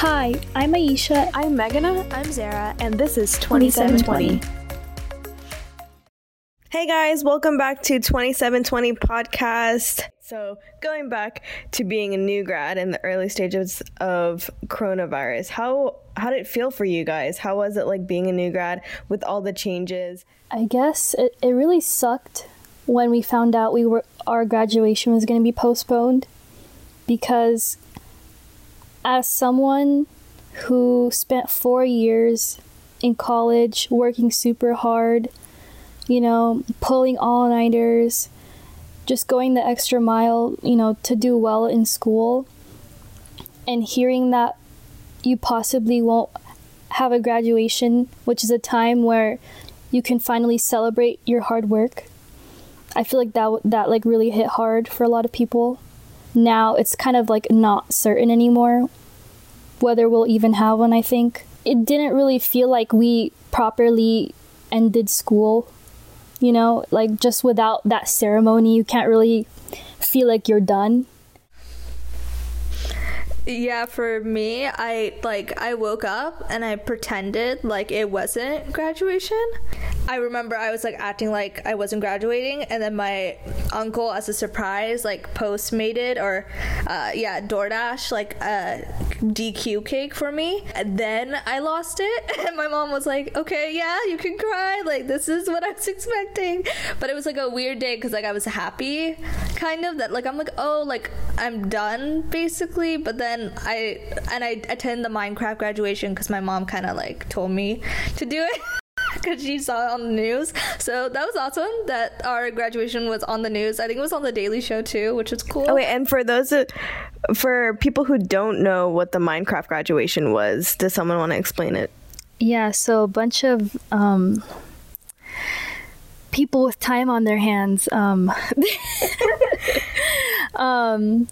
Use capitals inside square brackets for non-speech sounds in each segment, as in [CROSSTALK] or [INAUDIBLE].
Hi, I'm Aisha. I'm Meghana. I'm Zara. And this is 2720. Hey guys, welcome back to 2720 podcast. So, going back to being a new grad in the early stages of coronavirus, how how did it feel for you guys? How was it like being a new grad with all the changes? I guess it, it really sucked when we found out we were our graduation was going to be postponed because as someone who spent 4 years in college working super hard you know, pulling all nighters, just going the extra mile, you know, to do well in school, and hearing that you possibly won't have a graduation, which is a time where you can finally celebrate your hard work. I feel like that that like really hit hard for a lot of people. Now it's kind of like not certain anymore whether we'll even have one, I think. It didn't really feel like we properly ended school you know, like just without that ceremony, you can't really feel like you're done. Yeah, for me, I like I woke up and I pretended like it wasn't graduation. I remember I was like acting like I wasn't graduating, and then my uncle, as a surprise, like postmated or uh, yeah, DoorDash like a DQ cake for me. And then I lost it, [LAUGHS] and my mom was like, "Okay, yeah, you can cry. Like this is what I was expecting." But it was like a weird day because like I was happy, kind of that like I'm like oh like I'm done basically, but then I and I attend the Minecraft graduation because my mom kind of like told me to do it. [LAUGHS] [LAUGHS] because she saw it on the news. So that was awesome that our graduation was on the news. I think it was on the Daily Show too, which is cool. Oh, wait, and for those that, for people who don't know what the Minecraft graduation was, does someone want to explain it? Yeah, so a bunch of um, people with time on their hands um, [LAUGHS] um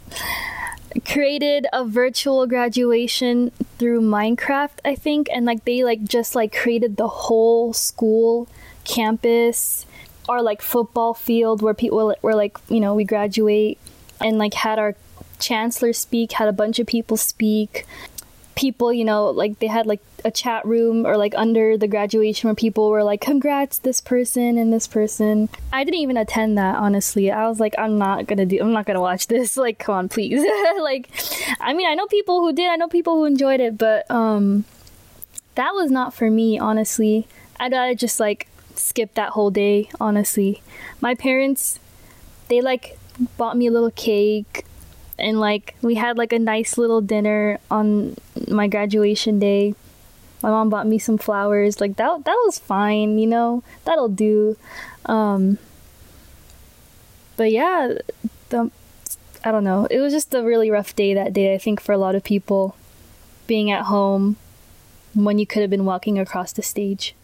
created a virtual graduation through Minecraft, I think, and like they like just like created the whole school campus or like football field where people were like, you know, we graduate and like had our chancellor speak, had a bunch of people speak. People, you know, like they had like a chat room or like under the graduation where people were like, congrats, this person and this person. I didn't even attend that, honestly. I was like, I'm not gonna do, I'm not gonna watch [LAUGHS] this. Like, come on, please. [LAUGHS] like, I mean, I know people who did, I know people who enjoyed it, but, um, that was not for me, honestly. I'd rather just like skip that whole day, honestly. My parents, they like bought me a little cake and like we had like a nice little dinner on my graduation day. My mom bought me some flowers. Like that that was fine, you know. That'll do. Um But yeah, the I don't know. It was just a really rough day that day, I think for a lot of people being at home when you could have been walking across the stage.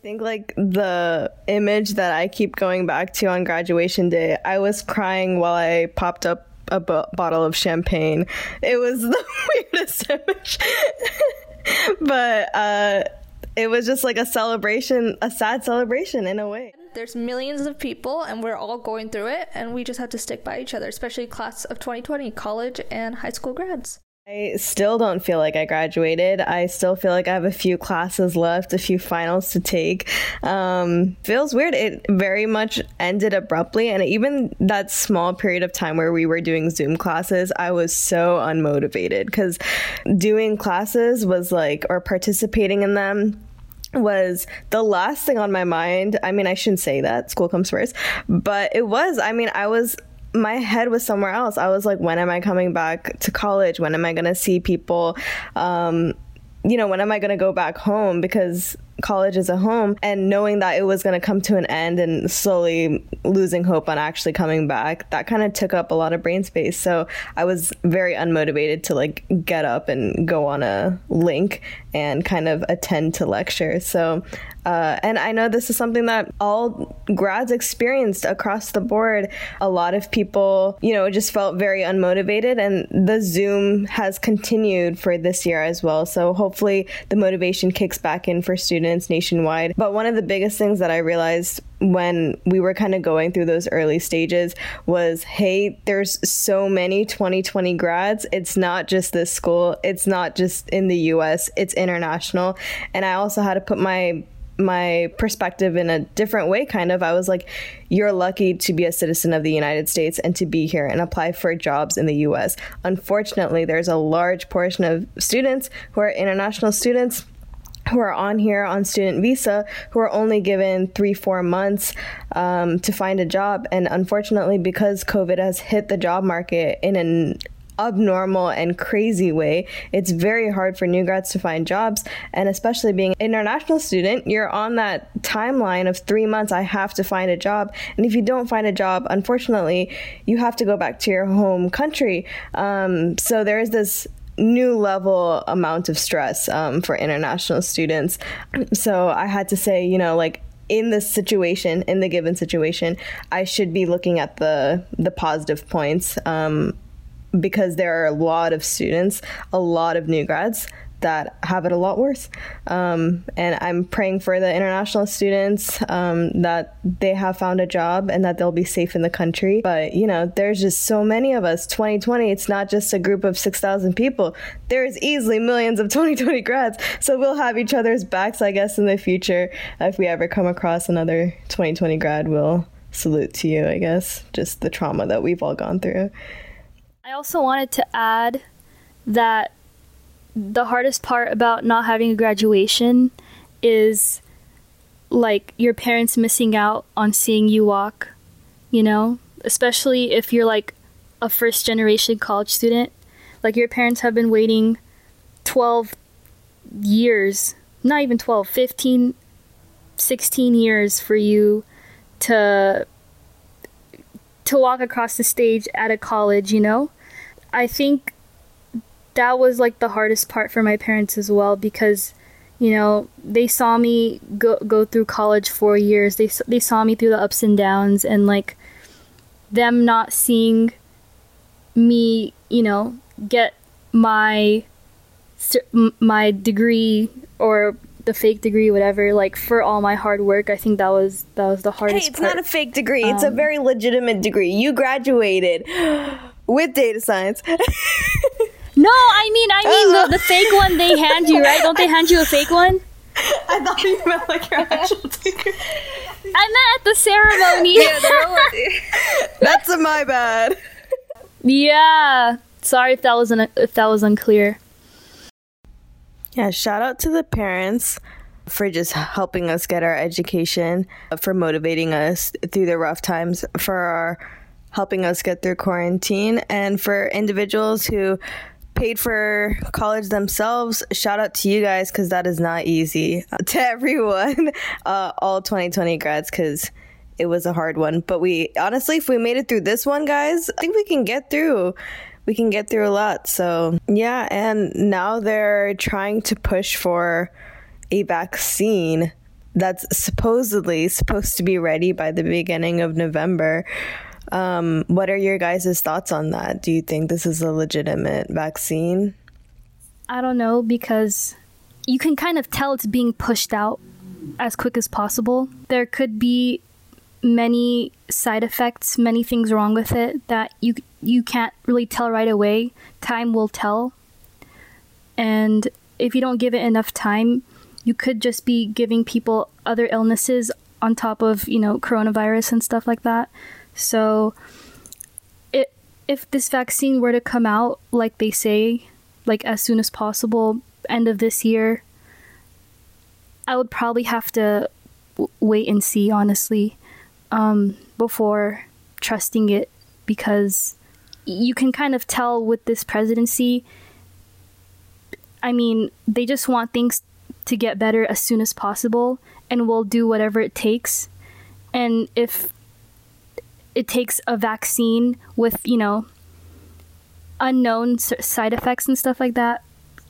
I think like the image that I keep going back to on graduation day, I was crying while I popped up a b- bottle of champagne. It was [LAUGHS] the [LAUGHS] weirdest image. [LAUGHS] [LAUGHS] but uh, it was just like a celebration, a sad celebration in a way. There's millions of people, and we're all going through it, and we just have to stick by each other, especially class of 2020, college and high school grads. I still don't feel like I graduated. I still feel like I have a few classes left, a few finals to take. Um, feels weird. It very much ended abruptly. And even that small period of time where we were doing Zoom classes, I was so unmotivated because doing classes was like, or participating in them was the last thing on my mind. I mean, I shouldn't say that. School comes first. But it was. I mean, I was my head was somewhere else. I was like, when am I coming back to college? When am I going to see people? Um, you know, when am I going to go back home? Because college is a home. And knowing that it was going to come to an end and slowly losing hope on actually coming back, that kind of took up a lot of brain space. So I was very unmotivated to like get up and go on a link and kind of attend to lectures. So Uh, and I know this is something that all grads experienced across the board. A lot of people, you know, just felt very unmotivated, and the Zoom has continued for this year as well. So hopefully the motivation kicks back in for students nationwide. But one of the biggest things that I realized when we were kind of going through those early stages was hey there's so many 2020 grads. It's not just this school. It's not just in the US it's international. And I also had to put my my perspective in a different way kind of. I was like you're lucky to be a citizen of the united states and to be here and apply for jobs in the us unfortunately there's a large portion of students who are international students who are on here on student visa who are only given three four months um, to find a job and unfortunately because covid has hit the job market in an abnormal and crazy way. It's very hard for new grads to find jobs, and especially being an international student, you're on that timeline of three months. I have to find a job, and if you don't find a job, unfortunately, you have to go back to your home country. Um, so there is this new level amount of stress um, for international students. So I had to say, you know, like in this situation, in the given situation, I should be looking at the the positive points. Um, because there are a lot of students, a lot of new grads that have it a lot worse. Um, and I'm praying for the international students um, that they have found a job and that they'll be safe in the country. But, you know, there's just so many of us. 2020, it's not just a group of 6,000 people. There's easily millions of [LAUGHS] 2020 grads. So we'll have each other's backs, I guess, in the future. If we ever come across another 2020 grad, we'll salute to you, I guess. Just the trauma that we've all gone through. I also wanted to add that the hardest part about not having a graduation is like your parents missing out on seeing you walk, you know, especially if you're like a first generation college student. Like your parents have been waiting 12 years, not even 12, 15, 16 years for you to to walk across the stage at a college, you know? I think that was like the hardest part for my parents as well because you know they saw me go go through college four years they they saw me through the ups and downs and like them not seeing me you know get my my degree or the fake degree whatever like for all my hard work i think that was that was the hardest hey it's part. not a fake degree um, it's a um, very legitimate degree you graduated [GASPS] with data science. [LAUGHS] no, I mean, I mean the, the fake one they hand you, right? Don't they hand you a fake one? I thought you meant like your actual degree. I meant at the ceremony. yeah, [LAUGHS] That's a my bad. Yeah. Sorry if that was un- if that was unclear. Yeah, shout out to the parents for just helping us get our education, for motivating us through the rough times, for our helping us get through quarantine. And for individuals who paid for college themselves, shout out to you guys because that is not easy. [LAUGHS] to everyone, uh, all 2020 grads, because it was a hard one. But we honestly, if we made it through this one, guys, I think we can get through. We can get through a lot. So, yeah. And now they're trying to push for a vaccine that's supposedly supposed to be ready by the beginning of November. Um, what are your guys' thoughts on that? Do you think this is a legitimate vaccine? I don't know because you can kind of tell it's being pushed out as quick as possible. There could be many side effects, many things wrong with it that you you can't really tell right away. Time will tell. And if you don't give it enough time, you could just be giving people other illnesses on top of, you know, coronavirus and stuff like that. So, it, if this vaccine were to come out, like they say, like as soon as possible, end of this year, I would probably have to w- wait and see, honestly, um, before trusting it because you can kind of tell with this presidency. I mean, they just want things to get better as soon as possible and will do whatever it takes. And if it takes a vaccine with you know unknown side effects and stuff like that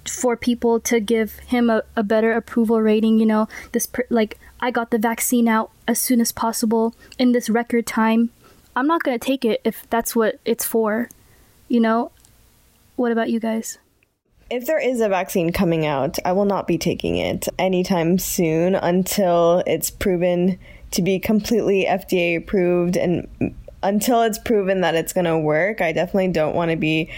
for people to give him a, a better approval rating. You know, this like I got the vaccine out as soon as possible in this record time. I'm not gonna take it if that's what it's for. You know, what about you guys? If there is a vaccine coming out, I will not be taking it anytime soon until it's proven to be completely FDA approved and until it's proven that it's going to work. I definitely don't want to be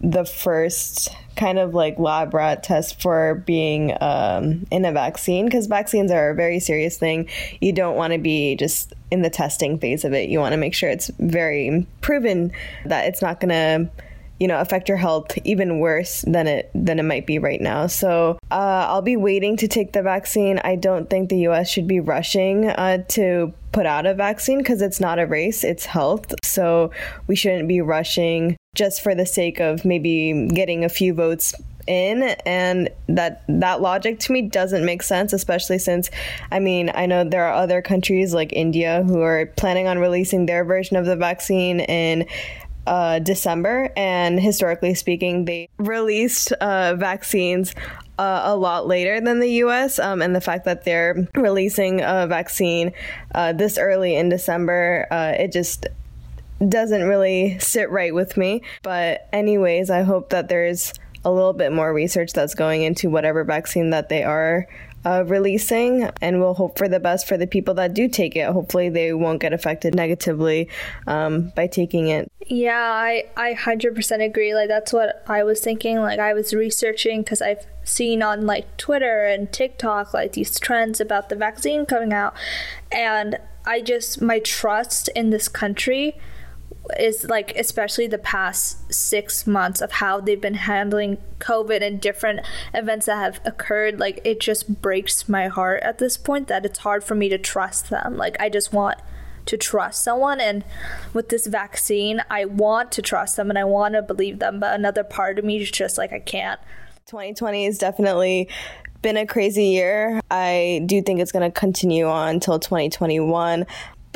the first kind of like lab rat test for being um, in a vaccine because vaccines are a very serious thing. You don't want to be just in the testing phase of it. You want to make sure it's very proven that it's not going to you know affect your health even worse than it than it might be right now. So uh, i'll be waiting to take the vaccine. I don't think the us should be rushing uh, to put out a vaccine because it's not a race it's health. So we shouldn't be rushing just for the sake of maybe getting a few votes in. And that that logic to me doesn't make sense especially since i mean i know there are other countries like india who are planning on releasing their version of the vaccine in uh, December, and historically speaking, they released uh, vaccines uh, a lot later than the US. Um, and the fact that they're releasing a vaccine uh, this early in December, uh, it just doesn't really sit right with me. But, anyways, I hope that there's a little bit more research that's going into whatever vaccine that they are uh, releasing, and we'll hope for the best for the people that do take it. Hopefully, they won't get affected negatively um, by taking it. Yeah, I I hundred percent agree. Like that's what I was thinking. Like I was researching because I've seen on like Twitter and TikTok like these trends about the vaccine coming out, and I just my trust in this country is like especially the past six months of how they've been handling COVID and different events that have occurred. Like it just breaks my heart at this point that it's hard for me to trust them. Like I just want to trust someone and with this vaccine I want to trust them and I want to believe them but another part of me is just like I can't 2020 has definitely been a crazy year. I do think it's going to continue on until 2021.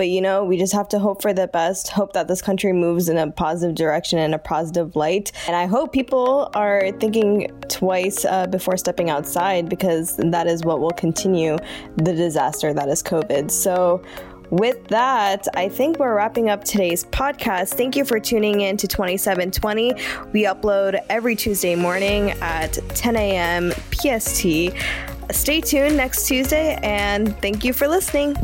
But you know, we just have to hope for the best, hope that this country moves in a positive direction and a positive light. And I hope people are thinking twice uh, before stepping outside because that is what will continue the disaster that is COVID. So, with that, I think we're wrapping up today's podcast. Thank you for tuning in to 2720. We upload every Tuesday morning at 10 a.m. PST. Stay tuned next Tuesday and thank you for listening.